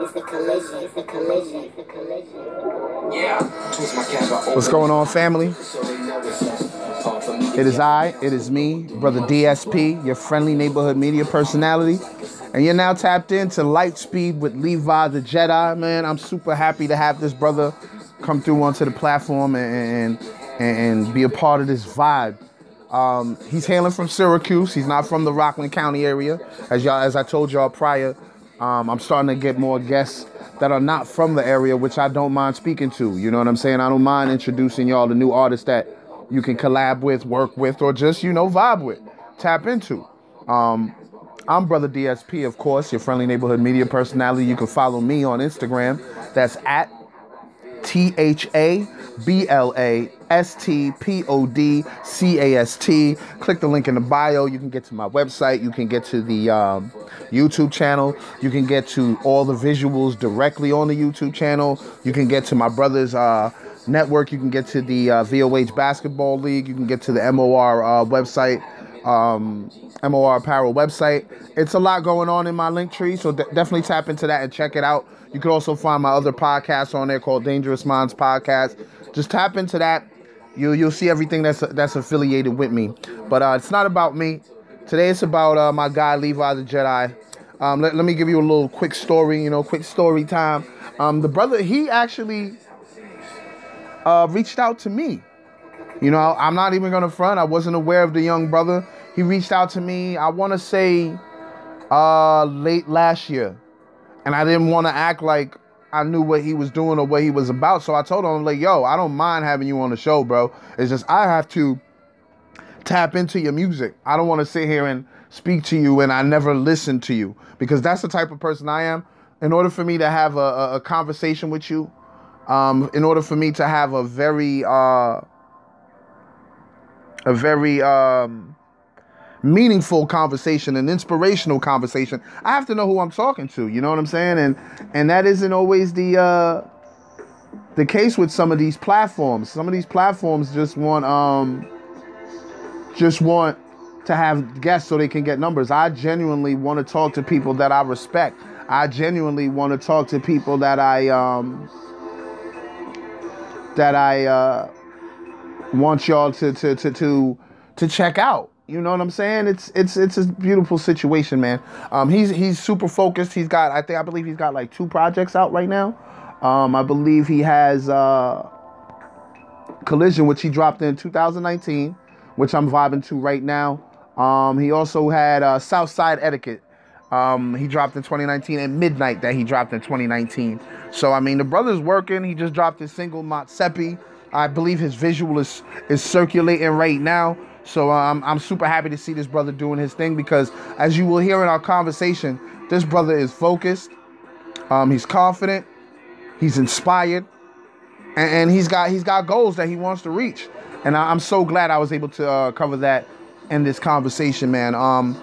It's collision. It's collision. It's collision. Yeah. What's going on, family? It is I, it is me, Brother DSP, your friendly neighborhood media personality. And you're now tapped into Lightspeed with Levi the Jedi, man. I'm super happy to have this brother come through onto the platform and and, and be a part of this vibe. Um, he's hailing from Syracuse. He's not from the Rockland County area. As y'all, as I told y'all prior, um, I'm starting to get more guests that are not from the area, which I don't mind speaking to. You know what I'm saying? I don't mind introducing y'all to new artists that you can collab with, work with, or just, you know, vibe with, tap into. Um, I'm Brother DSP, of course, your friendly neighborhood media personality. You can follow me on Instagram. That's at T H A B L A S T P O D C A S T. Click the link in the bio. You can get to my website. You can get to the um, YouTube channel. You can get to all the visuals directly on the YouTube channel. You can get to my brother's uh, network. You can get to the uh, VOH Basketball League. You can get to the MOR uh, website. Um, MOR Apparel website. It's a lot going on in my link tree, so de- definitely tap into that and check it out. You can also find my other podcast on there called Dangerous Minds Podcast. Just tap into that. You you'll see everything that's that's affiliated with me. But uh, it's not about me. Today it's about uh, my guy Levi the Jedi. Um, let, let me give you a little quick story. You know, quick story time. Um, the brother he actually uh, reached out to me. You know, I'm not even gonna front. I wasn't aware of the young brother. He reached out to me. I want to say uh, late last year, and I didn't want to act like I knew what he was doing or what he was about. So I told him like, "Yo, I don't mind having you on the show, bro. It's just I have to tap into your music. I don't want to sit here and speak to you and I never listen to you because that's the type of person I am. In order for me to have a, a, a conversation with you, um, in order for me to have a very uh, a very um, meaningful conversation, an inspirational conversation, I have to know who I'm talking to. You know what I'm saying? And and that isn't always the uh, the case with some of these platforms. Some of these platforms just want um, just want to have guests so they can get numbers. I genuinely want to talk to people that I respect. I genuinely want to talk to people that I um, that I uh, want y'all to to to to to check out. You know what I'm saying? It's it's it's a beautiful situation, man. Um, he's he's super focused. He's got I think I believe he's got like two projects out right now. Um, I believe he has uh, Collision, which he dropped in 2019, which I'm vibing to right now. Um, he also had uh, Southside Etiquette. Um, he dropped in 2019 and Midnight that he dropped in 2019. So I mean, the brother's working. He just dropped his single Motsepi. I believe his visual is is circulating right now. So um, I'm super happy to see this brother doing his thing because, as you will hear in our conversation, this brother is focused. Um, he's confident. He's inspired, and, and, he's got he's got goals that he wants to reach. And I, am so glad I was able to uh, cover that in this conversation, man. Um,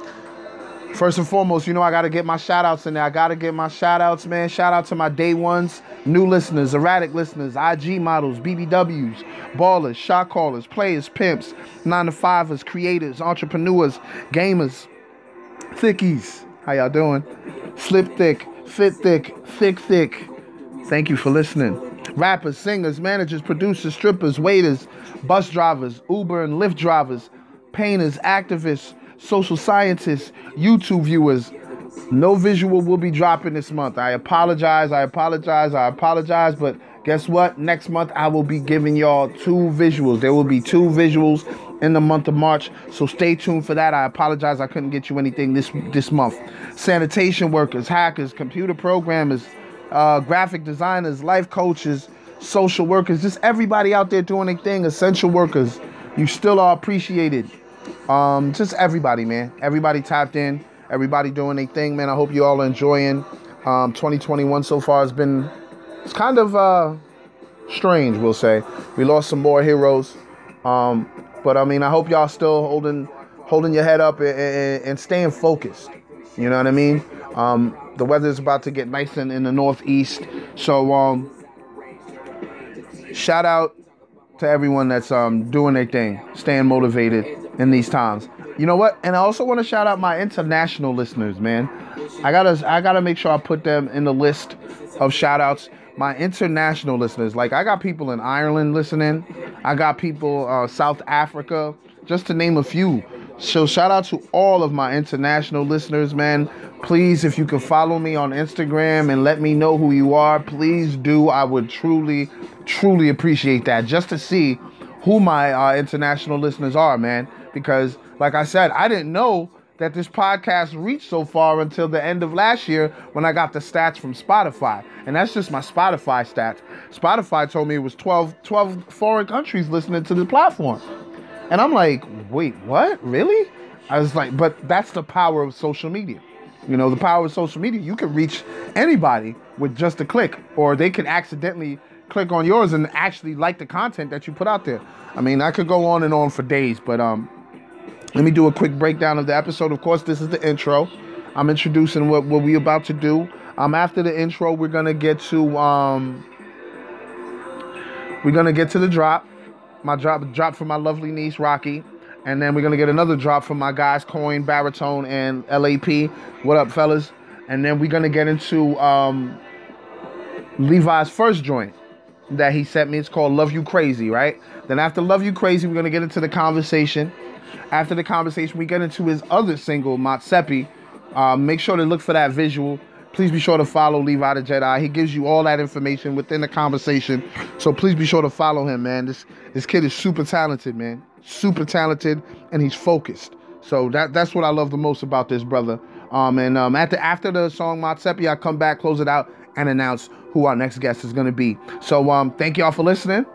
First and foremost, you know, I got to get my shout outs in there. I got to get my shout outs, man. Shout out to my day ones, new listeners, erratic listeners, IG models, BBWs, ballers, shot callers, players, pimps, nine to fivers, creators, entrepreneurs, gamers, thickies. How y'all doing? Slip thick, fit thick, thick, thick. Thank you for listening. Rappers, singers, managers, producers, strippers, waiters, bus drivers, Uber and Lyft drivers, painters, activists, social scientists, YouTube viewers. No visual will be dropping this month. I apologize. I apologize. I apologize. But guess what? Next month I will be giving y'all two visuals. There will be two visuals in the month of March. So stay tuned for that. I apologize. I couldn't get you anything this this month. Sanitation workers, hackers, computer programmers, uh, graphic designers, life coaches, social workers, just everybody out there doing a thing, essential workers. You still are appreciated. Um, just everybody, man. Everybody tapped in. Everybody doing their thing, man. I hope you all are enjoying. Um, 2021 so far has been it's kind of uh, strange, we'll say. We lost some more heroes, um, but I mean, I hope y'all still holding holding your head up and, and, and staying focused. You know what I mean? Um, the weather is about to get nice in, in the northeast, so um, shout out to everyone that's um, doing their thing, staying motivated in these times. You know what? And I also want to shout out my international listeners, man. I gotta I gotta make sure I put them in the list of shout outs. My international listeners, like I got people in Ireland listening, I got people uh, South Africa, just to name a few. So shout out to all of my international listeners, man. Please, if you can follow me on Instagram and let me know who you are, please do. I would truly, truly appreciate that. Just to see who my uh, international listeners are, man. Because, like I said, I didn't know that this podcast reached so far until the end of last year when I got the stats from Spotify. And that's just my Spotify stats. Spotify told me it was 12, 12 foreign countries listening to the platform. And I'm like, wait, what? Really? I was like, but that's the power of social media. You know, the power of social media. You can reach anybody with just a click, or they can accidentally click on yours and actually like the content that you put out there. I mean, I could go on and on for days, but um, let me do a quick breakdown of the episode. Of course, this is the intro. I'm introducing what, what we about to do. Um, after the intro, we're gonna get to um, we're gonna get to the drop. My drop drop from my lovely niece Rocky, and then we're gonna get another drop from my guys Coin, Baritone, and LAP. What up, fellas? And then we're gonna get into um, Levi's first joint that he sent me. It's called Love You Crazy, right? Then after Love You Crazy, we're gonna get into the conversation. After the conversation, we get into his other single, Matsepi. Uh, make sure to look for that visual. Please be sure to follow Levi the Jedi. He gives you all that information within the conversation. So please be sure to follow him, man. This this kid is super talented, man. Super talented, and he's focused. So that that's what I love the most about this brother. Um, and um, after after the song Matsepi, I come back, close it out, and announce who our next guest is gonna be. So um, thank y'all for listening.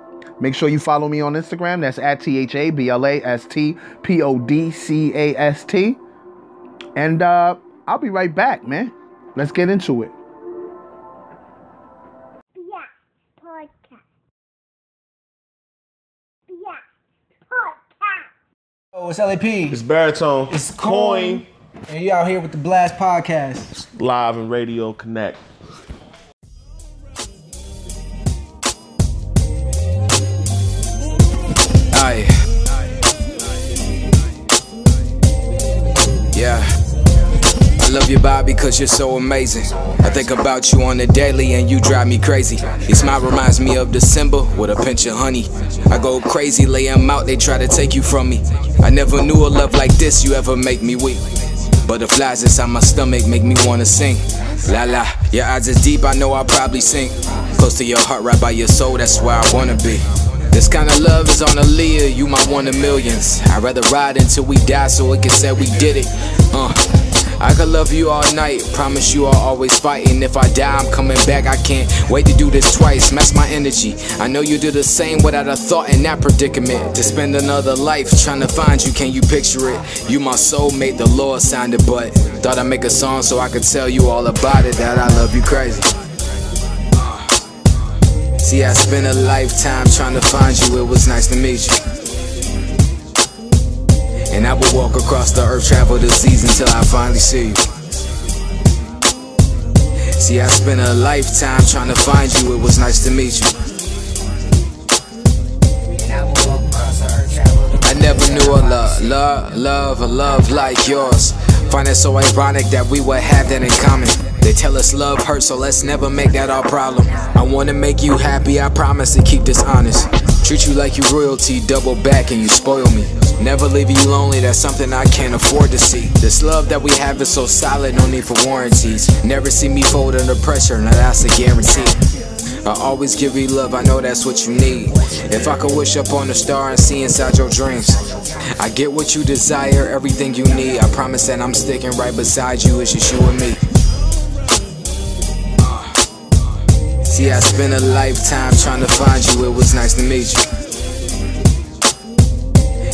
Make sure you follow me on Instagram. That's at T H A B L A S T P O D C A S T. And uh, I'll be right back, man. Let's get into it. Yeah, podcast. Yeah, podcast. Oh, it's LAP. It's baritone. It's Coin. And you out here with the Blast Podcast. live and radio connect. Aye. Yeah. I love you, Bob, because you're so amazing. I think about you on the daily and you drive me crazy. Your smile reminds me of December with a pinch of honey. I go crazy, lay 'em out, they try to take you from me. I never knew a love like this, you ever make me weak. Butterflies inside my stomach make me wanna sing. La la, your eyes is deep, I know I'll probably sink. Close to your heart, right by your soul, that's where I wanna be. This kind of love is on a leer, you my one in millions. I'd rather ride until we die so it can say we did it. Uh. I could love you all night, promise you I'll always fight. And if I die, I'm coming back. I can't wait to do this twice. Match my energy. I know you do the same without a thought in that predicament. To spend another life trying to find you, can you picture it? You my soulmate, the Lord signed it, but thought I'd make a song so I could tell you all about it. That I love you crazy. See, I spent a lifetime trying to find you. It was nice to meet you. And I will walk across the earth, travel the seas until I finally see you. See, I spent a lifetime trying to find you. It was nice to meet you. I never knew a love, love, love, a love like yours. Find it so ironic that we would have that in common. They tell us love hurts, so let's never make that our problem. I wanna make you happy, I promise to keep this honest. Treat you like you royalty, double back and you spoil me. Never leave you lonely, that's something I can't afford to see. This love that we have is so solid, no need for warranties. Never see me fold under pressure, now that's a guarantee. I always give you love, I know that's what you need. If I could wish up on a star and see inside your dreams, I get what you desire, everything you need. I promise that I'm sticking right beside you, it's just you and me. See, I spent a lifetime trying to find you, it was nice to meet you.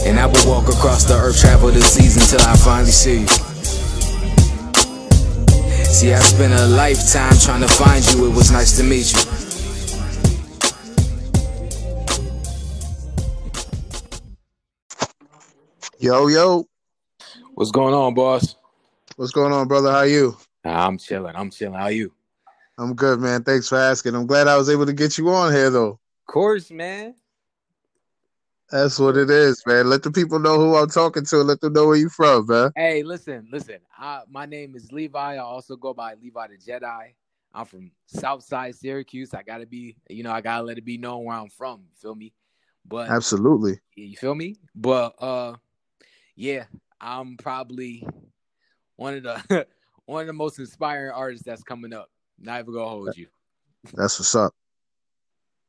And I will walk across the earth, travel the seas until I finally see you. See, I spent a lifetime trying to find you, it was nice to meet you. Yo, yo. What's going on, boss? What's going on, brother? How you? I'm chilling. I'm chilling. How you? I'm good, man. Thanks for asking. I'm glad I was able to get you on here, though. Of course, man. That's what it is, man. Let the people know who I'm talking to. Let them know where you from, man. Hey, listen, listen. I, my name is Levi. I also go by Levi the Jedi. I'm from Southside Syracuse. I gotta be, you know, I gotta let it be known where I'm from. You feel me? But Absolutely. you feel me? But uh, yeah, I'm probably one of the one of the most inspiring artists that's coming up. Not even gonna hold you. That's what's up.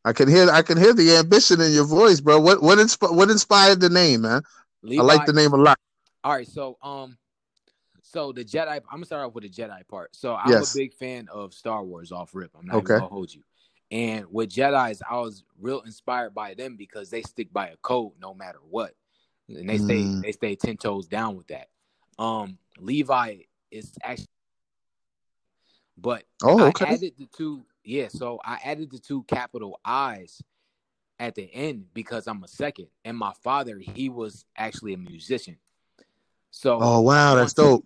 I can hear I can hear the ambition in your voice, bro. What what insp- what inspired the name, man? Levi, I like the name a lot. All right, so um, so the Jedi. I'm gonna start off with the Jedi part. So I'm Yes. a big fan of Star Wars off rip. I'm not Okay. even gonna hold you. And with Jedi's, I was real inspired by them because they stick by a code no matter what, and they stay Mm. they stay ten toes down with that. Um, Levi is actually, but Oh, I okay. added the two. Yeah, so I added the two capital I's at the end because I'm a second, and my father he was actually a musician. So Oh wow, that's dope.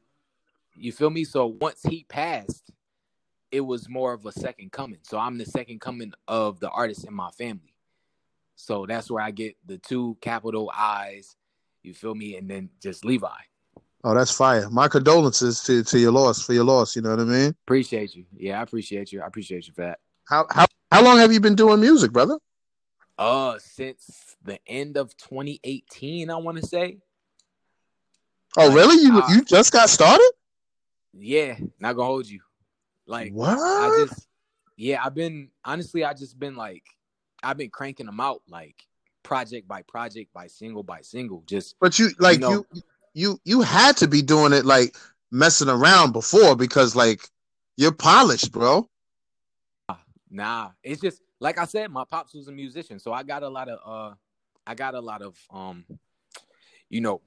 You feel me? So once he passed, it was more of a second coming. So I'm the second coming of the artist in my family. So that's where I get the two capital I's. You feel me? And then just Levi. Oh, that's fire. My condolences to, to your loss for your loss. You know what I mean? Appreciate you. Yeah, I appreciate you. I appreciate you for that. How how how long have you been doing music, brother? Uh, since the end of 2018, I want to say. Oh, Like, really? You uh, you just got started? Yeah, not gonna hold you. Like What? I just, yeah, I've been honestly, I just been like, I've been cranking them out like project by project, by single by single. Just But you like know- you you you had to be doing it like messing around before because like you're polished, bro. nah, it's just like I said, my pops was a musician, so I got a lot of, uh, I got a lot of, um, you know,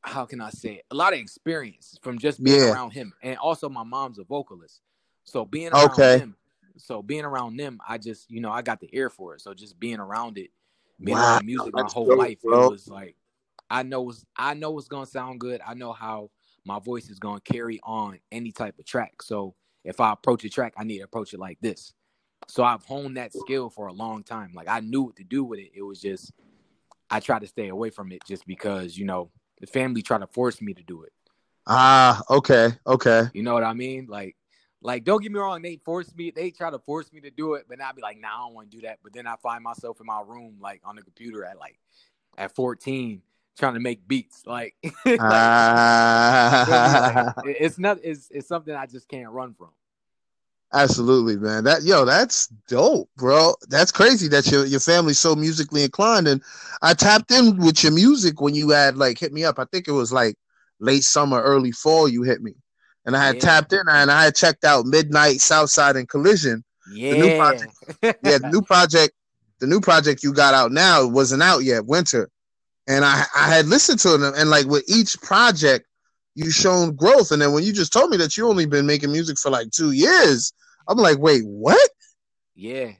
how can I say it? a lot of experience from just being Yeah. around him, and also my mom's a vocalist, so being around Okay. them, so being around them, I just, you know, I got the ear for it, so just being around it, being Wow, music my whole dope, life, bro. it was like, I know it's, I know it's gonna sound good, I know how my voice is gonna carry on any type of track, so if I approach a track, I need to approach it like this. So I've honed that skill for a long time. Like I knew what to do with it. It was just I try to stay away from it just because, you know, the family try to force me to do it. Ah, okay, okay. You know what I mean? Like like don't get me wrong, they force me, they try to force me to do it, but I'd be like, nah, I don't want to do that. But then I find myself in my room, like on the computer at like at 14, trying to make beats. Like, like, Ah, like, it's not it's it's something I just can't run from. absolutely, man. That yo, that's dope, bro. That's crazy that your your family's so musically inclined. And I tapped in with your music when you had like hit me up. I think it was like late summer, early fall. You hit me, and I had Yeah. tapped in and I had checked out Midnight, Southside, and Collision. Yeah. new project. yeah, the new project, the new project you got out now wasn't out yet, winter. And I I had listened to them and like with each project, you shown growth. And then when you just told me that you only been making music for like two years, I'm like, wait, what? yeah.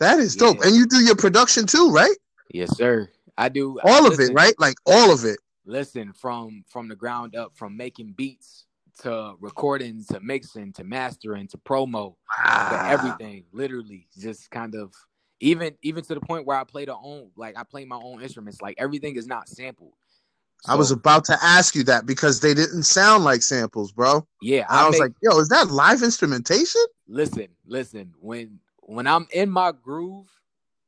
That is dope. And you do your production too, right? Yes, sir. I do All of it, right? Like all of it. Listen from from the ground up from making beats to recording to mixing to mastering to promo to Ah, everything literally just kind of even even to the point where i play the own like i play my own instruments like everything is not sampled I was about to ask you that because they didn't sound like samples, bro. yeah I, i, was make, like, yo, is that live instrumentation? listen listen when when i'm in my groove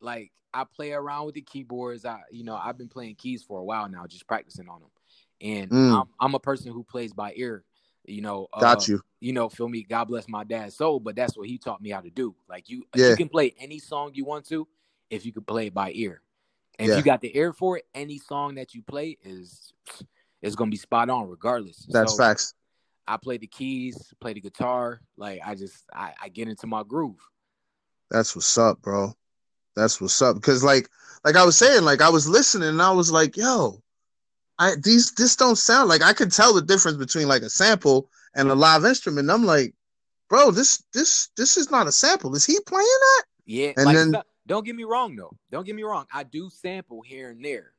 like i play around with the keyboards i you know i've been playing keys for a while now just practicing on them and Mm. I'm, I'm a person who plays by ear you know uh, Got you. you know, feel me. God bless my dad's soul, but that's what he taught me how to do. Like you, Yeah. you can play any song you want to if you can play it by ear. And Yeah. if you got the ear for it, any song that you play is is gonna be spot on regardless. That's So, facts. I play the keys, play the guitar. Like I just I, I get into my groove. That's what's up, bro. That's what's up. Because like like I was saying, like I was listening and I was like, yo, I these this don't sound like I could tell the difference between like a sample and a live instrument. I'm like, bro, this this this is not a sample. Is he playing that? Yeah, And like then- don't get me wrong though. Don't get me wrong. I do sample here and there,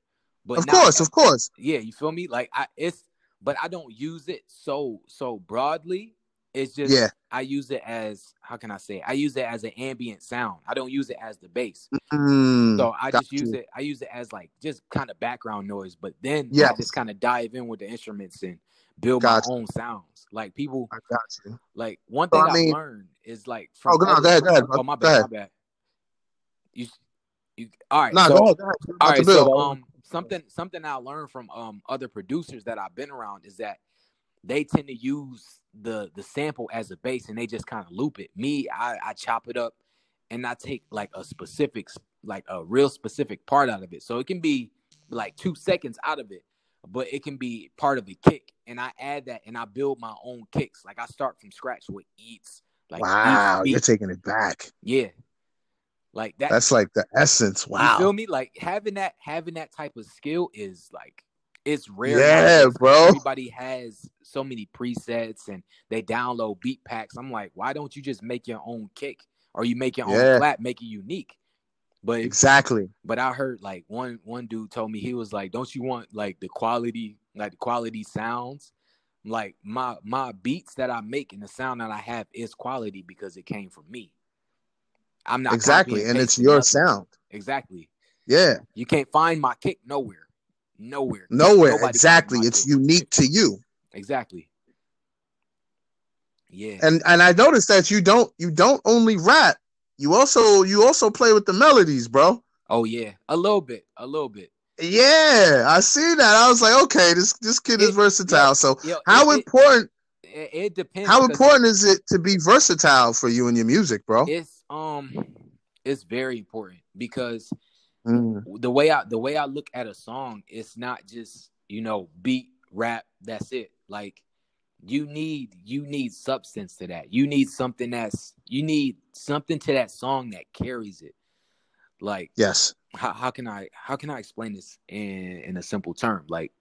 but Of course, of course. yeah, you feel me? Like I it's but I don't use it so so broadly It's just Yeah. I use it as how can I say? it? I use it as an ambient sound. I don't use it as the bass. Mm, So I got just use you. it. I use it as like just kind of background noise. But then I just kind of dive in with the instruments and build Gotcha. my own sounds. Like people, I got you. like one So, thing I I mean- learned is like from Oh, go ahead, go ahead, Oh my bad, ahead. my bad. You, you all right? Nah, so, go ahead. All right, so um, something something I learned from um other producers that I've been around is that they tend to use the the sample as a base and they just kind of loop it. Me, I I chop it up and I take like a specific like a real specific part out of it. So it can be like two seconds out of it, but it can be part of a kick. And I add that and I build my own kicks. Like I start from scratch with eats. Like wow, beat. you're taking it back. yeah. Like that That's like the essence. Wow. You feel me? Like having that having that type of skill is like it's rare. Yeah, bro. Everybody has so many presets and they download beat packs. I'm like, why don't you just make your own kick or you make your Yeah. own clap, make it unique? But Exactly. but I heard like one one dude told me he was like, don't you want like the quality like the quality sounds? Like my my beats that I make and the sound that I have is quality because it came from me. I'm not Exactly. And it's your nothing. sound. Exactly. Yeah. You can't find my kick nowhere. Nowhere. Nowhere. Nobody exactly. It's unique to you. Exactly. Yeah. And and I noticed that you don't you don't only rap. You also you also play with the melodies, bro. oh yeah. A little bit. A little bit. Yeah, I see that. I was like, okay, this this kid is versatile. yo, So Yo, how it, important it, it depends. How important is it to be versatile for you and your music, bro? It's um it's very important because Mm, the way I the way I look at a song, it's not just, you know, beat, rap, that's it. Like you need you need substance to that. You need something that's you need something to that song that carries it. Like yes. how, how can I how can I explain this in in a simple term? Like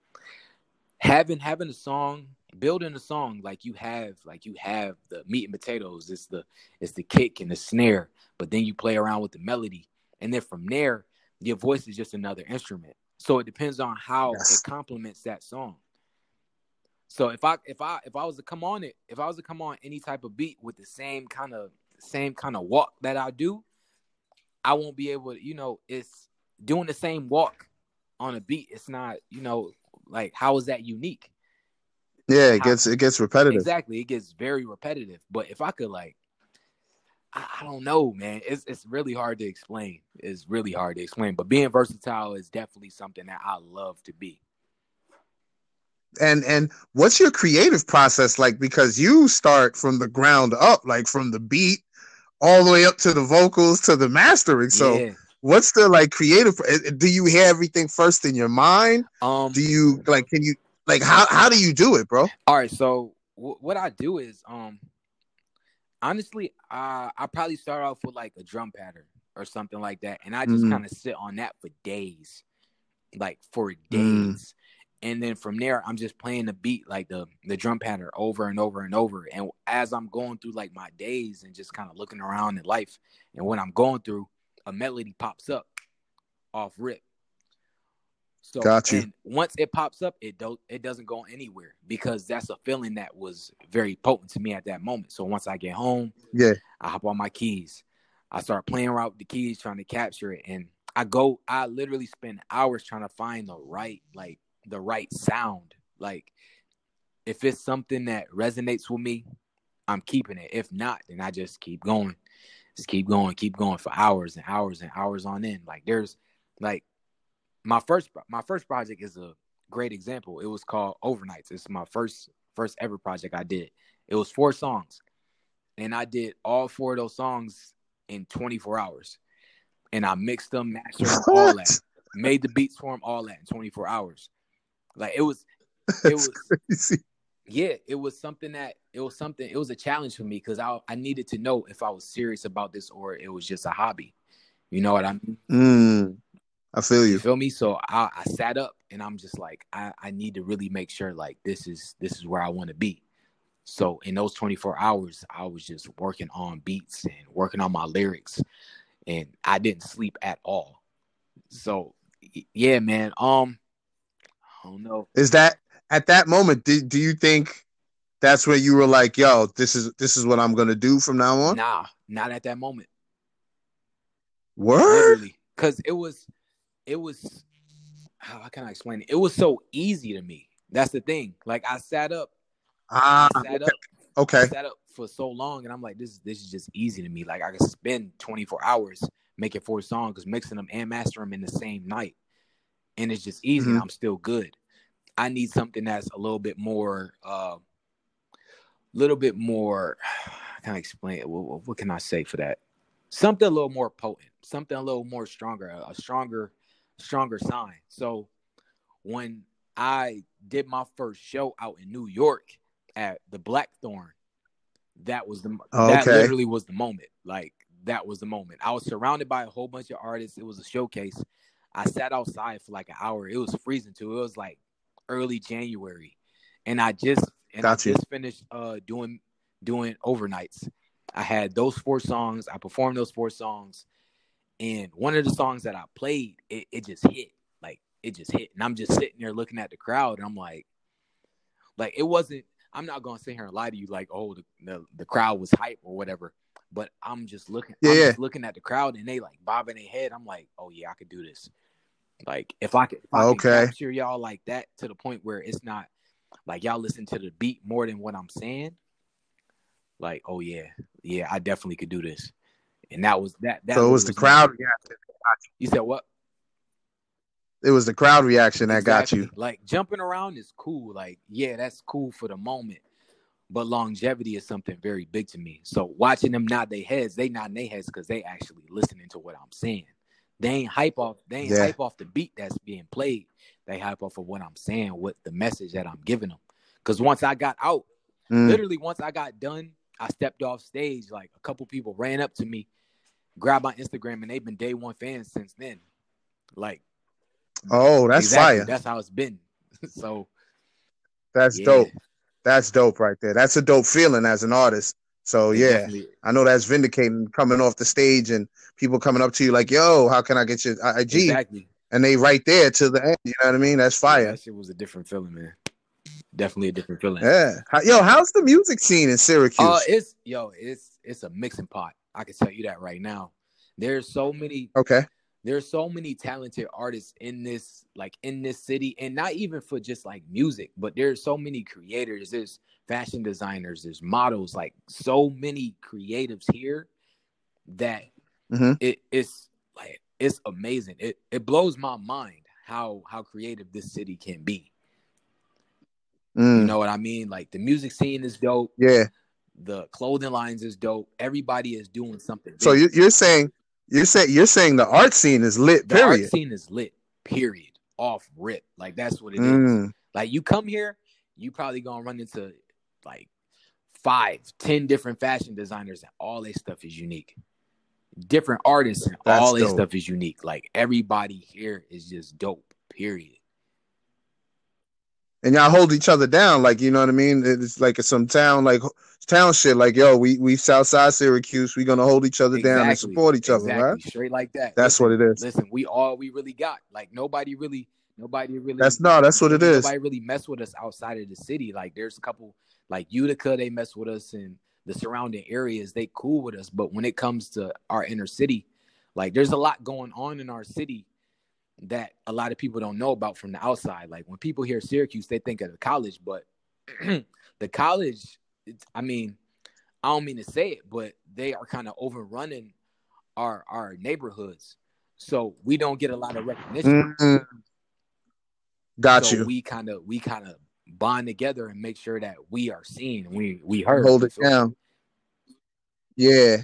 having having a song, building a song like you have like you have the meat and potatoes. It's the it's the kick and the snare, but then you play around with the melody, and then from there, your voice is just another instrument. So it depends on how Yes. it complements that song. So if I if I if I was to come on it, if I was to come on any type of beat with the same kind of same kind of walk that I do, I won't be able to, you know, it's doing the same walk on a beat. It's not, you know, like how is that unique? Yeah, it How- gets it gets repetitive. Exactly. It gets very repetitive. But if I could like I, I don't know, man. It's it's really hard to explain. It's really hard to explain. But being versatile is definitely something that I love to be. And and what's your creative process like? Because you start from the ground up, like from the beat all the way up to the vocals to the mastering. So yeah. what's the like creative eh, do you hear everything first in your mind? Um Do you like can you like how how do you do it, bro? All right, so w- what I do is, um, honestly, uh, I probably start off with like a drum pattern or something like that, and I just Mm. kind of sit on that for days, like for days, Mm. and then from there, I'm just playing the beat, like the the drum pattern, over and over and over. And as I'm going through like my days and just kind of looking around in life, and when I'm going through, a melody pops up off rip. So Got you. and once it pops up, it don't it doesn't go anywhere because that's a feeling that was very potent to me at that moment. So once I get home, Yeah. I hop on my keys. I start playing around with the keys, trying to capture it, and I go. I literally spend hours trying to find the right, like the right sound. Like if it's something that resonates with me, I'm keeping it. If not, then I just keep going, just keep going, keep going for hours and hours and hours on end. Like there's, like my first my first project is a great example. It was called Overnights. It's my first first ever project I did. It was four songs, and I did all four of those songs in 24 hours, and I mixed them, mastered them, all that, made the beats for them, all that in 24 hours. Like it was, it was Crazy. yeah, it was something that it was something. It was a challenge for me because I I needed to know if I was serious about this or it was just a hobby. You know what I mean? Mm, I feel You you. feel me? So I, I sat up and I'm just like, I, I need to really make sure like this is this is where I want to be. So in those 24 hours, I was just working on beats and working on my lyrics, and I didn't sleep at all. So yeah, man. Um, I don't know. Is that at that moment? Do, do you think that's where you were like, "Yo, this is this is what I'm gonna do from now on." Nah, not at that moment. Word. Literally, because it was, it was. How can I explain it? It was so easy to me. That's the thing. Like I sat up, Ah, I sat up, okay. I sat up for so long, and I'm like, this this is just easy to me. Like I could spend 24 hours making four songs, mixing them and mastering them in the same night, and it's just easy. and Mhm. I'm still good. I need something that's a little bit more, uh, little bit more. Can I explain it? What, what can I say for that? Something a little more potent, something a little more stronger, a stronger, stronger sign. So when I did my first show out in New York at the Blackthorn, that was the that literally was the moment. Like that was the moment. I was surrounded by a whole bunch of artists. It was a showcase. I sat outside for like an hour. It was freezing too. It was like early January, and I just and I just finished uh doing doing overnights. I had those four songs. I performed those four songs, and one of the songs that I played, it, it just hit. Like it just hit, and I'm just sitting there looking at the crowd, and I'm like, like it wasn't. I'm not gonna sit here and lie to you, like, oh, the the, the crowd was hype or whatever. But I'm just looking, I'm Yeah. just looking at the crowd, and they like bobbing their head. I'm like, oh yeah, I could do this. Like if I could, if I Okay. can capture y'all like that to the point where it's not like y'all listen to the beat more than what I'm saying. Like, oh yeah, yeah, I definitely could do this. And that was that. that So it was the crowd reaction. You said what? It was the crowd reaction that got you. Like jumping around is cool. Like, yeah, that's cool for the moment. But longevity is something very big to me. So watching them nod their heads, they nod their heads because they actually listening to what I'm saying. They ain't hype off, they ain't Yeah. hype off the beat that's being played. They hype off of what I'm saying, what the message that I'm giving them. Because once I got out, Mm. literally once I got done, I stepped off stage. Like a couple people ran up to me, grabbed my Instagram, and they've been day one fans since then. Like Oh, that's exactly, fire. That's how it's been. so That's yeah, dope. That's dope right there. That's a dope feeling as an artist. So it yeah, I know that's vindicating coming off the stage and people coming up to you like, "Yo, how can I get your IG?" exactly. And they right there to the end. You know what I mean? That's Yeah, fire. that shit was a different feeling, man. Definitely a different feeling. Yeah. Yo, how's the music scene in Syracuse? Uh, it's yo, it's it's a mixing pot. I can tell you that right now. There's so many okay. there's so many talented artists in this like in this city and not even for just like music but there's so many creators there's fashion designers there's models like so many creatives here that Mhm. it, it's like it's amazing it it blows my mind how how creative this city can be you Mm, know what i mean like the music scene is dope yeah. The clothing lines is dope everybody is doing something So big. you're saying you're saying you're saying the art scene is lit. the Period. art scene is lit period off rip like that's what it is. Mm, like you come here you probably gonna run into like five ten different fashion designers and all their stuff is unique different artists and That's all their stuff is unique like everybody here is just dope period and y'all hold each other down, like you know what I mean. It's like some town, like town shit. Like yo, we we Southside Syracuse. We gonna hold each other down and support each other, right? straight like that That's listen, what it is. listen we all we really got like nobody really nobody really That's no, that's what it is. Nobody really mess with us outside of the city. Like there's a couple like Utica, they mess with us and the surrounding areas, they cool with us. But when it comes to our inner city, like there's a lot going on in our city that a lot of people don't know about from the outside. Like when people hear Syracuse, they think of the college, but the college, I mean, I don't mean to say it, but they are kind of overrunning our our neighborhoods. So we don't get a lot of recognition. Mm, got so you. we kind of we kind of bond together and make sure that we are seen, we we heard. Hold it me? down. Yeah.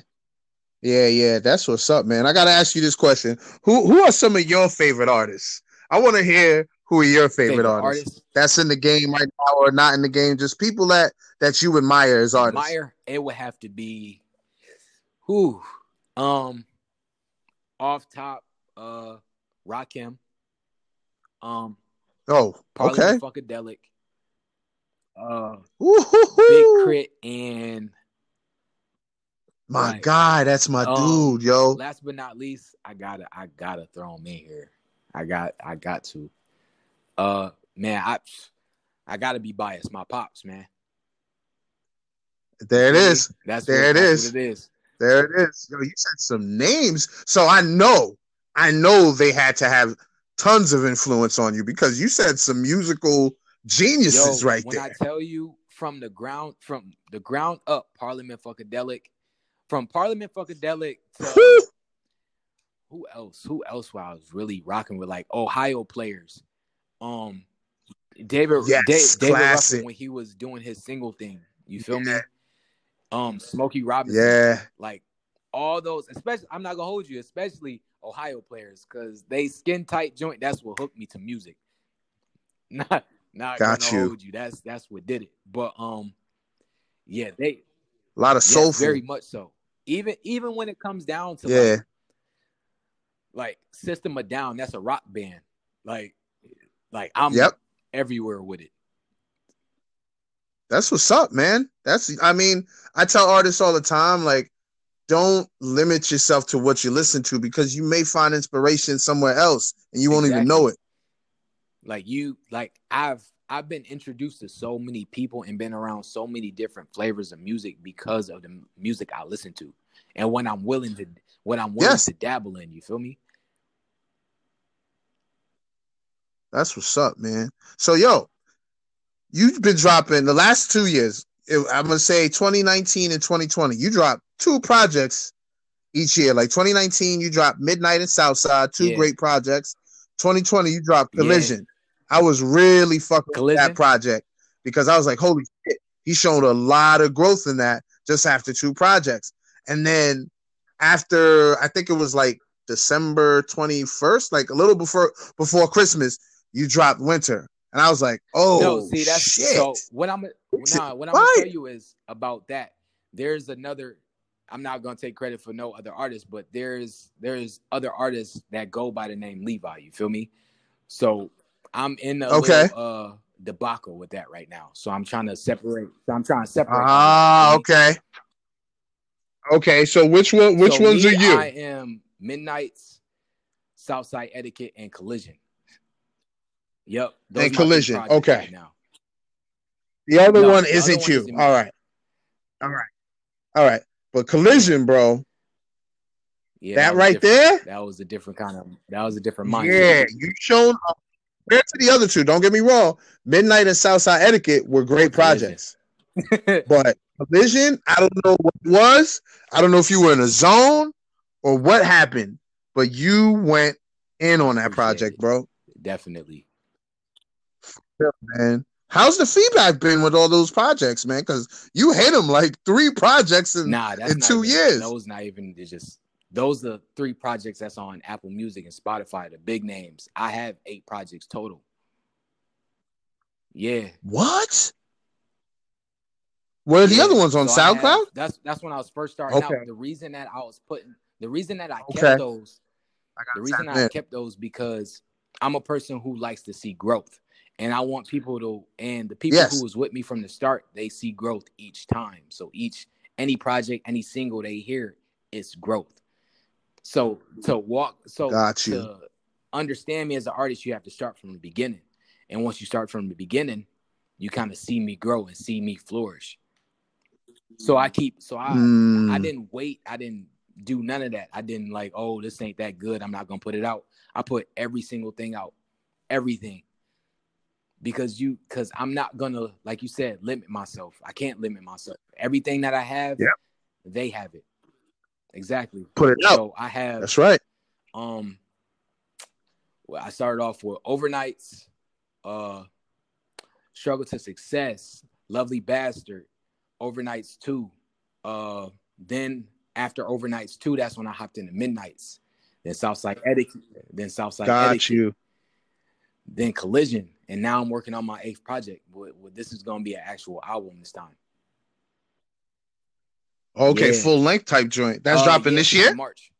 Yeah, yeah. That's what's up, man. I gotta ask you this question. Who who are some of your favorite artists? I wanna hear who are your favorite, Favorite artists, artists? that's in the game right now or not in the game. Just people that that you admire as artists. Admire, it would have to be who um off top uh Rakim. Um Oh, okay. Funkadelic. Uh Big K.R.I.T. and My Right. God, that's my Um, dude, yo. last but not least, I gotta I gotta throw him in here. I got I got to. Uh man, I I gotta be biased. My pops, man. There it is. That's There what, it that's is. It is. There it is. Yo, you said some names, so I know, I know they had to have tons of influence on you because you said some musical geniuses Yo, right when there. I tell you from the ground, from the ground up, Parliament Funkadelic, from Parliament Funkadelic to who else? Who else? Where I was really rocking with like Ohio players. Um, David, Yes, Da- David. Ruffin when he was doing his single thing. You feel Yeah. me? Um, Smokey Robinson. yeah, like all those, especially I'm not gonna hold you, especially Ohio players, because they skin tight joint. That's what hooked me to music. Not not Got you. hold you. That's that's what did it. But um, yeah, they a lot of soul. soulful. very much so. Even even when it comes down to yeah, like, like System of Down, that's a rock band. Like like I'm Yep. everywhere with it. that's what's up, man. That's I mean, I tell artists all the time, like, don't limit yourself to what you listen to because you may find inspiration somewhere else and you won't even know it. like you like i've i've been introduced to so many people and been around so many different flavors of music because of the music i listen to and when i'm willing to what i'm willing Yes. to dabble in you feel me That's what's up, man. So, yo, you've been dropping the last two years. I'm gonna say 2019 and 2020. You dropped two projects each year. Like 2019, you dropped Midnight and Southside, two Yeah. great projects. 2020, you dropped Yeah. Collision. I was really fucking Collision? that project because I was like, holy shit, he showed a lot of growth in that just after two projects. And then after, I think it was like December 21st, like a little before before Christmas, you dropped Winter. And I was like, oh, no see that's shit. so what i'm nah, what i'm Right. gonna tell you is about that there's another i'm not gonna take credit for no other artist but there's there's other artists that go by the name levi you feel me so i'm in a Okay. little, uh debacle with that right now so i'm trying to separate so i'm trying to separate Ah, all that, you feel me? okay. Okay, so which one which So ones me, are you? I am Midnight's, Southside Etiquette, and Collision. Yep. And Collision, okay. right now. the other No, one the isn't one you. All right. All right. All right. But Collision, bro, Yeah, that was right there? That was a different kind of. That was a different mind. Yeah, you shown up compared to the other two. Don't get me wrong. Midnight and Southside Etiquette were great projects. But Collision, I don't know what it was. I don't know if you were in a zone or what happened, but you went in on that project, bro. Definitely. Man, how's the feedback been with all those projects, man? Because you hit them like three projects in, Nah, in two even, years. Those not even. It's just those are three projects that's on Apple Music and Spotify. The big names. I have eight projects total. Yeah. What? Where are the other ones on so I have- SoundCloud? that's that's when I was first starting Okay. out. The reason that I was putting the reason that I kept those I the reason I in. kept those because I'm a person who likes to see growth. And I want people to and the people Yes. who was with me from the start, they see growth each time. So each any project, any single they hear, it's growth. So to walk so Got you. to understand me as an artist, you have to start from the beginning. And once you start from the beginning, you kind of see me grow and see me flourish. So I keep so I I Mm, didn't wait. I didn't do none of that. I didn't like, oh, this ain't that good. I'm not gonna put it out. I put every single thing out, everything, because you, because I'm not gonna, like you said, limit myself. I can't limit myself. Everything that I have, Yep. they have it. Exactly. put it out. I have That's right. um well, I started off with overnights, uh struggle to success, lovely bastard, overnights two. Uh then after overnights two, that's when I hopped into midnights. Then Southside Etiquette, then Southside Got Etiquette, you. then collision. And now I'm working on my eighth project. Well, this is gonna be an actual album this time. Okay, Yeah. full length type joint. That's Uh, dropping yeah, this year. March.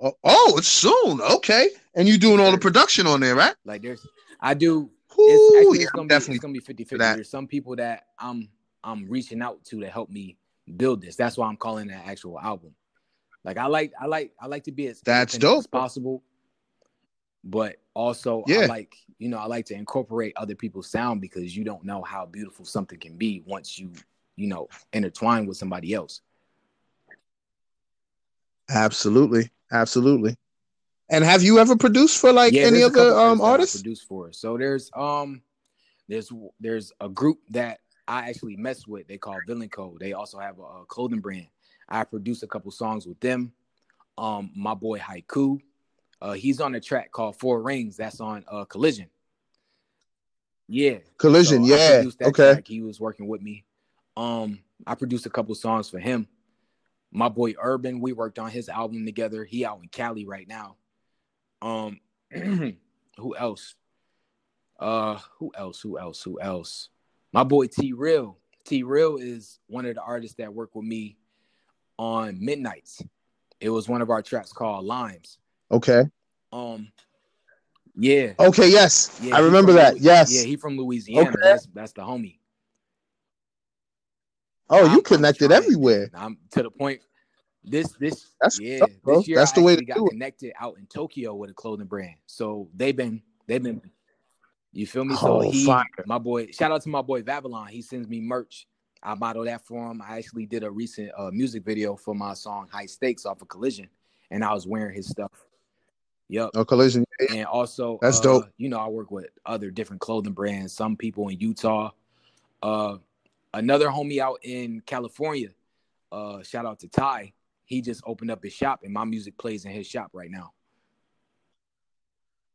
Oh, oh, it's soon. Okay, and you doing all the production on there, right? Like there's I do it's Ooh, actually yeah, it's I'm gonna be definitely it's gonna be 50 50 there's some people that i'm i'm reaching out to to help me build this that's why i'm calling it an actual album like i like i like i like to be as That's independent as dope. possible but also I like you know I like to incorporate other people's sound because you don't know how beautiful something can be once you you know intertwine with somebody else. Absolutely, absolutely. And have you ever produced for like yeah, any other um artists that I artists? produce for. So there's um there's there's a group that I actually mess with. They call Villain Code. They also have a, a clothing brand. I produced a couple songs with them. Um, my boy Haiku, uh, he's on a track called Four Rings. That's on uh Collision. Yeah, Collision, So yeah. Okay. track. He was working with me. Um, I produced a couple songs for him. My boy Urban, we worked on his album together. He out in Cali right now. Um, who else? Uh, who else? Who else? Who else? My boy T Real. T Real is one of the artists that work with me on Midnights. It was one of our tracks called Limes. Okay. Um, yeah. Okay, yes. Yeah, I remember that. Yes. Yeah, he from Louisiana. Okay. That's that's the homie. oh, I'm- you I'm connected everywhere. I'm to the point. This this That's yeah. up, bro. This year That's I the way to got do it. connected out in Tokyo with a clothing brand. So they've been they've been. You feel me? So Oh, he, fire. my boy. Shout out to my boy Babylon. He sends me merch. I model that for him. I actually did a recent uh, music video for my song High Stakes off of Collision, and I was wearing his stuff. Yep No collision. and also That's uh, dope. You know, I work with other different clothing brands. Some people in Utah. Uh, another homie out in California. Uh, shout out to Ty. He just opened up his shop, and my music plays in his shop right now.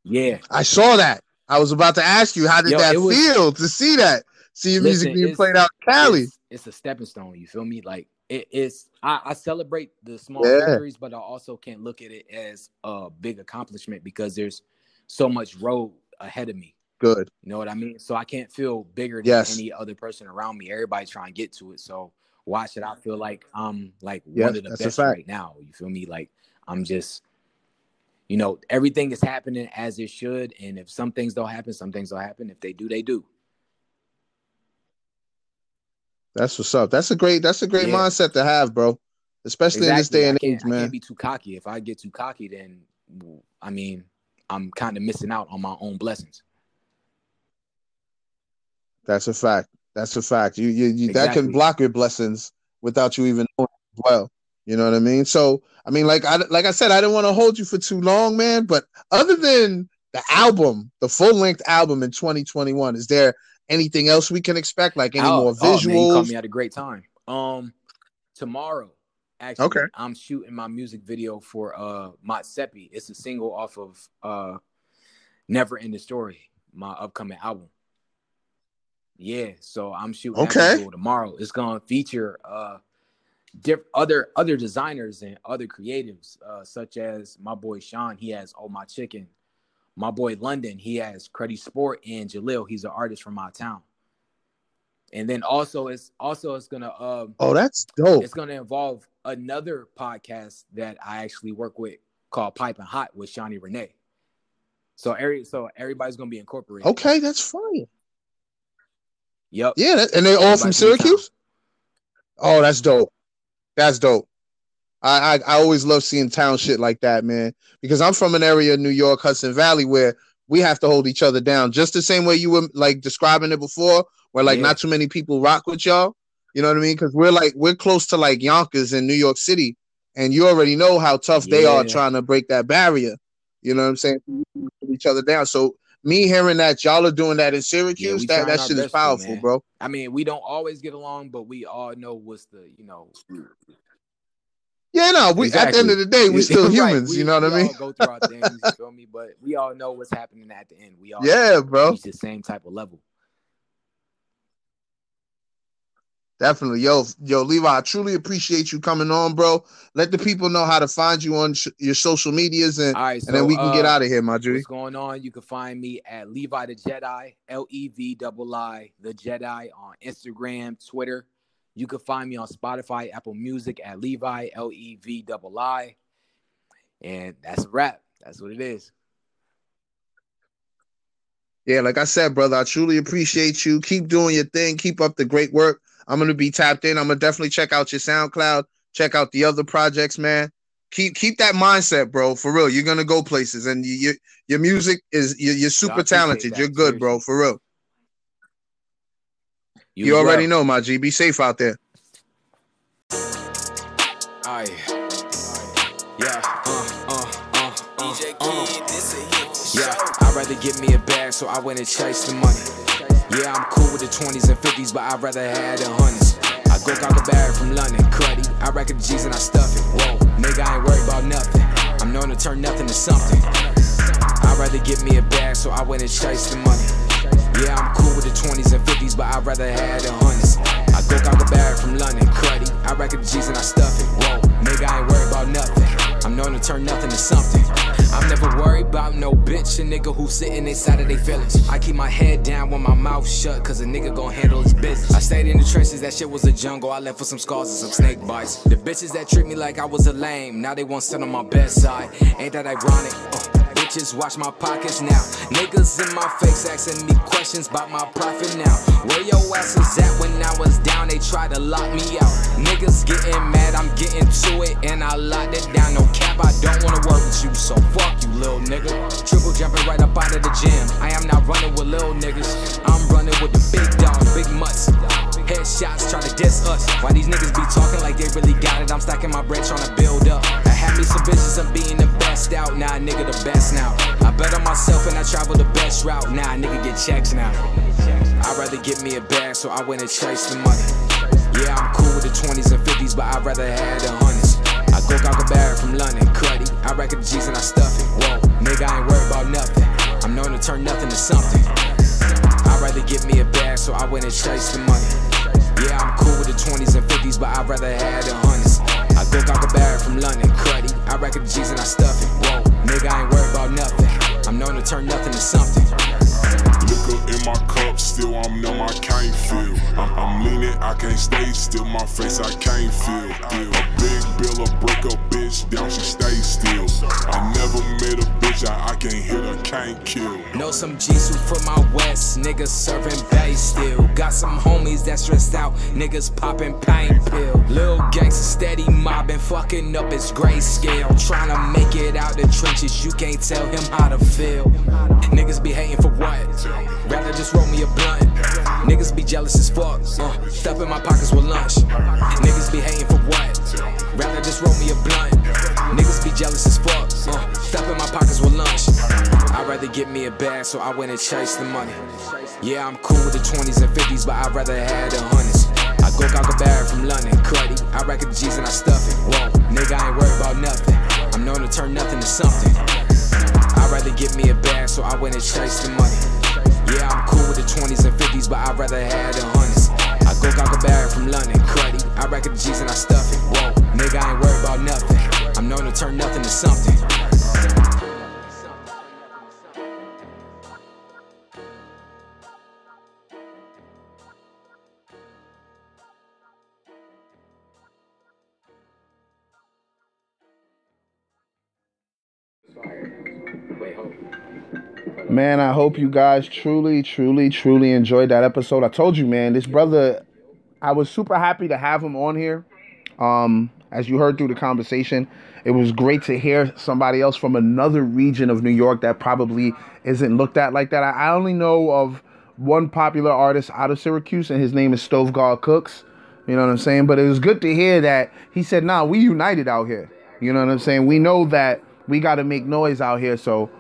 Yeah, I saw that. I was about to ask you, how did Yo, that was- feel to see that? See your Listen, music being played out in Cali. It's, it's a stepping stone. You feel me? Like it is. I, I celebrate the small Yeah. victories, but I also can't look at it as a big accomplishment because there's so much road ahead of me. Good. You know what I mean? So I can't feel bigger than Yes. any other person around me. Everybody's trying to get to it. So why should I feel like I'm like one of the best right now? You feel me? Like I'm just, you know, everything is happening as it should. And if some things don't happen, some things don't happen. If they do, they do. That's what's up. That's a great. That's a great Yeah. mindset to have, bro. Especially in this day and I age, I man. can't be too cocky. If I get too cocky, then I mean, I'm kind of missing out on my own blessings. That's a fact. That's a fact. You, you, you that can block your blessings without you even knowing as well. You know what I mean? So, I mean, like I like I said, I didn't want to hold you for too long, man. But other than the album, the full length album in 2021, is there anything else we can expect? Like any Oh, more oh, man, you caught visuals? me at a great time. Um, tomorrow, actually, Okay. I'm shooting my music video for uh Mott Seppi. It's a single off of uh Never End the Story, my upcoming album. Yeah, so I'm shooting Okay. tomorrow. It's gonna feature uh diff- other other designers and other creatives, uh, such as my boy Sean. He has Oh My Chicken. My boy London. He has Cruddy Sport and Jalil. He's an artist from my town. And then also it's also it's gonna um oh, that's dope. it's gonna involve another podcast that I actually work with called Pipe and Hot with Shawnee Renee. So every so everybody's gonna be incorporated. Okay, that's fine. Yep. Yeah, that, and they're all from Everybody's in town. Syracuse. Oh, that's dope. That's dope. I, I I always love seeing town shit like that, man. Because I'm from an area in New York, Hudson Valley, where we have to hold each other down, just the same way you were like describing it before, where like Yeah. not too many people rock with y'all. You know what I mean? Because we're like we're close to like Yonkers in New York City, and you already know how tough they are trying to break that barrier. You know what I'm saying? Each other down. So me hearing that y'all are doing that in Syracuse, we that that shit is powerful, man. bro. I mean, we don't always get along, but we all know what's the you know. Yeah, no, we at the end of the day, we still Right. humans. We- you know what I mean? all go through our things. You feel me? But we all know what's happening at the end. We all Yeah, bro. reach the same type of level. Definitely, yo, yo, Levi. I truly appreciate you coming on, bro. Let the people know how to find you on sh- your social medias, and, All right, so and then we can get uh, out of here, my dude. What's going on? You can find me at Levi the Jedi, L E V double I the Jedi on Instagram, Twitter. You can find me on Spotify, Apple Music at Levi L E V double I, and that's a wrap. That's what it is. Yeah, like I said, brother, I truly appreciate you. Keep doing your thing. Keep up the great work. I'm gonna be tapped in. I'm gonna definitely check out your SoundCloud. Check out the other projects, man. Keep keep that mindset, bro. For real, you're gonna go places, and you, you your music is you're, you're super talented. that, You're good, bro. For real. You, as already well. know, my G. Be safe out there. Aye. Yeah. Uh, uh, uh, uh, uh. Yeah, I'd rather get me a bag, so I went and chased the money. Yeah, I'm cool with the 20s and 50s, but I'd rather have the hundreds. I go got the bag from London, cruddy. I reckon the G's and I stuff it. Whoa, nigga, I ain't worried about nothing. I'm known to turn nothing to something. I'd rather get me a bag, so I went and chased the money. Yeah, I'm cool with the 20s and 50s, but I'd rather have the hundreds. I go got the bag from London, cruddy. I rack the G's and I stuff it. Whoa, nigga, I ain't worried about nothing. I'm known to turn nothing to something. I'm never worried about no bitch, a nigga who's sitting inside of they feelings. I keep my head down with my mouth shut, cause a nigga gon' handle his business. I stayed in the trenches, that shit was a jungle. I left with some scars and some snake bites. The bitches that treat me like I was a lame, now they want sit on my bedside. Ain't that ironic? Uh. Bitches watch my pockets now. Niggas in my face asking me questions about my profit now. Where your ass is at when I was down? They tried to lock me out. Niggas getting mad, I'm getting to it, and I locked it down. No cap, I don't wanna work with you, so fuck you, little nigga. Triple jumping right up out of the gym. I am not running with little niggas. I'm running with the big dog, big mutts. Headshots try to diss us. Why these niggas be talking like they really got it? I'm stacking my bread trying to build up. Had me some visions of being the best out. Nah, nigga, the best now. I bet on myself and I travel the best route. Nah, nigga, get checks now. I'd rather get me a bag, so I went and chased the money. Yeah, I'm cool with the 20s and 50s, but I'd rather have the hundreds. I go got the bag from London, cruddy. I reckon the G's and I stuff it. Whoa, nigga, I ain't worried about nothing. I'm known to turn nothing to something. I'd rather get me a bag, so I went and chased the money. Yeah, I'm cool with the 20s and 50s, but I'd rather have the hundreds. I go got the bag from London, cruddy. I the G's and I stuff it. Whoa, nigga, I ain't worried about nothing. I'm known to turn nothing to something. Liquor in my cup, still I'm numb, I can't feel. I'm, I'm leaning, I can't stay still, my face I can't feel. feel. A big bill, a break a bitch down, she stay still. I never met a bitch, I, I can't hit her, can't kill. Know some who from my west, niggas serving bass still. Got some homies that stressed out, niggas popping pain pill. Lil gangsta steady mobbing, fucking up his grayscale. Trying to make it out the trenches, you can't tell him how to feel. Niggas be hating for what? Rather just roll me a blunt. Niggas be jealous as fuck. Uh, stuff in my pockets with lunch. Niggas be hating for what? Rather just roll me a blunt. Niggas be jealous as fuck. Uh, stuff in my pockets with lunch. I'd rather get me a bag, so I went and chased the money. Yeah, I'm cool with the 20s and 50s, but I'd rather have the hundreds. I go got the bag from London, cruddy. I reckon the G's and I stuff it. Whoa, nigga, I ain't worried about nothing. I'm known to turn nothing to something. I'd rather get me a bag, so I went and chased the money. Yeah, I'm cool with the 20s and 50s, but I'd rather have the hundreds. I go got the bag from London, cruddy. I reckon the G's and I stuff it. Whoa, nigga, I ain't worried about nothing. I'm known to turn nothing to something. Man, I hope you guys truly, truly, truly enjoyed that episode. I told you, man, this brother, I was super happy to have him on here. Um, as you heard through the conversation, it was great to hear somebody else from another region of New York that probably isn't looked at like that. I, only know of one popular artist out of Syracuse, and his name is Stove God Cooks. You know what I'm saying? But it was good to hear that he said, nah, we united out here. You know what I'm saying? We know that we got to make noise out here, so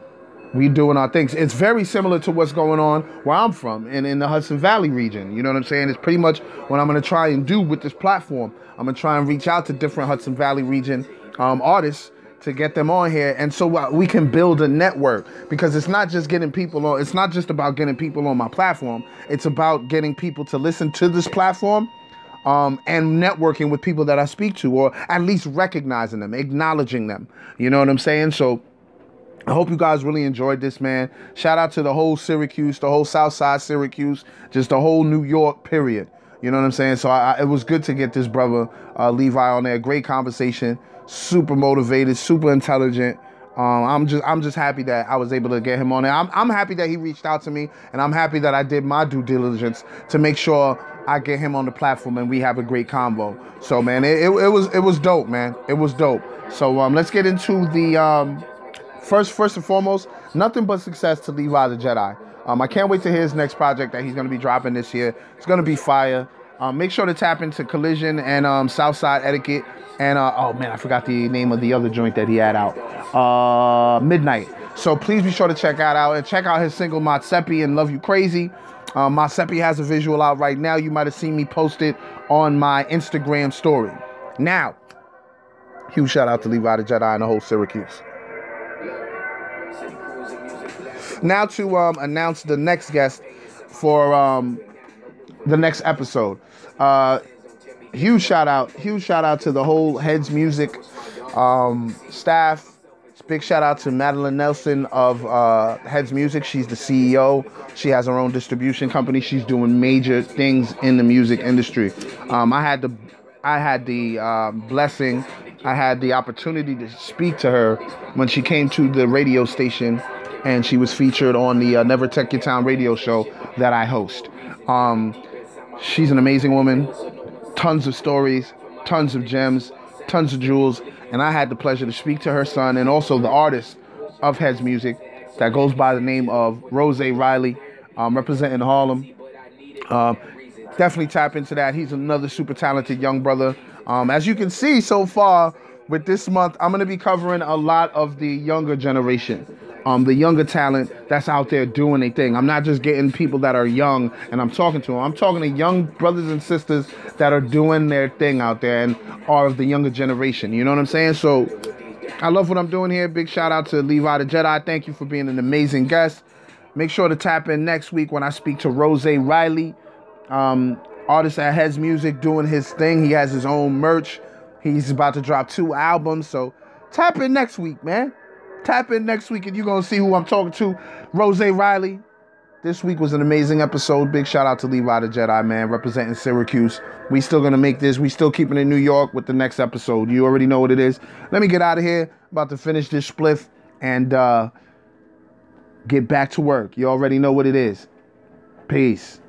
we doing our things. It's very similar to what's going on where I'm from and in the Hudson Valley region. You know what I'm saying? It's pretty much what I'm going to try and do with this platform. I'm going to try and reach out to different Hudson Valley region um, artists to get them on here and so we can build a network because it's not just getting people on it's not just about getting people on my platform it's about getting people to listen to this platform um, and networking with people that I speak to, or at least recognizing them, acknowledging them. You know what I'm saying? So I hope you guys really enjoyed this, man. Shout out to the whole Syracuse, the whole South Side Syracuse, just the whole New York period. You know what I'm saying? So I, I, it was good to get this brother uh, Levi on there. Great conversation, super motivated, super intelligent. Um, I'm just I'm just happy that I was able to get him on there. I'm, I'm happy that he reached out to me, and I'm happy that I did my due diligence to make sure I get him on the platform and we have a great combo. So man, it, it, it was it was dope, man. It was dope. So um, let's get into the um, first. First and foremost, nothing but success to Levi the Jedi. Um, I can't wait to hear his next project that he's going to be dropping this year. It's going to be fire. Um, make sure to tap into Collision and um, Southside Etiquette. And uh, oh man, I forgot the name of the other joint that he had out. Uh, Midnight. So please be sure to check that out and check out his single Mazeppi and Love You Crazy. Um, has a visual out right now. You might have seen me post it on my Instagram story. Now, huge shout out to Levi the Jedi and the whole Syracuse. Now to um, announce the next guest for um, the next episode. Uh, huge shout out, huge shout out to the whole Heads Music um, staff. Big shout out to Madeline Nelson of uh, Heads Music. She's the CEO. She has her own distribution company. She's doing major things in the music industry. Um, I had the, I had the uh, blessing, I had the opportunity to speak to her when she came to the radio station, and she was featured on the uh, Never Tech Your Town radio show that I host. Um, she's an amazing woman. Tons of stories, tons of gems, tons of jewels and I had the pleasure to speak to her son and also the artist of Heads Music that goes by the name of Rose Riley, um, representing Harlem. Um, definitely tap into that. He's another super talented young brother. Um, as you can see so far with this month, I'm going to be covering a lot of the younger generation um, the younger talent that's out there doing a thing. I'm not just getting people that are young and I'm talking to them. I'm talking to young brothers and sisters that are doing their thing out there and are of the younger generation. You know what I'm saying? So I love what I'm doing here. Big shout out to Levi the Jedi. Thank you for being an amazing guest. Make sure to tap in next week when I speak to Rose Riley, um, artist at Heads Music, doing his thing. He has his own merch. He's about to drop two albums. So tap in next week, man. Tap in next week and you're going to see who I'm talking to. Rose Riley. This week was an amazing episode. Big shout out to Levi the Jedi, man, representing Syracuse. We still going to make this. We still keeping in New York with the next episode. You already know what it is. Let me get out of here. About to finish this spliff and uh, get back to work. You already know what it is. Peace.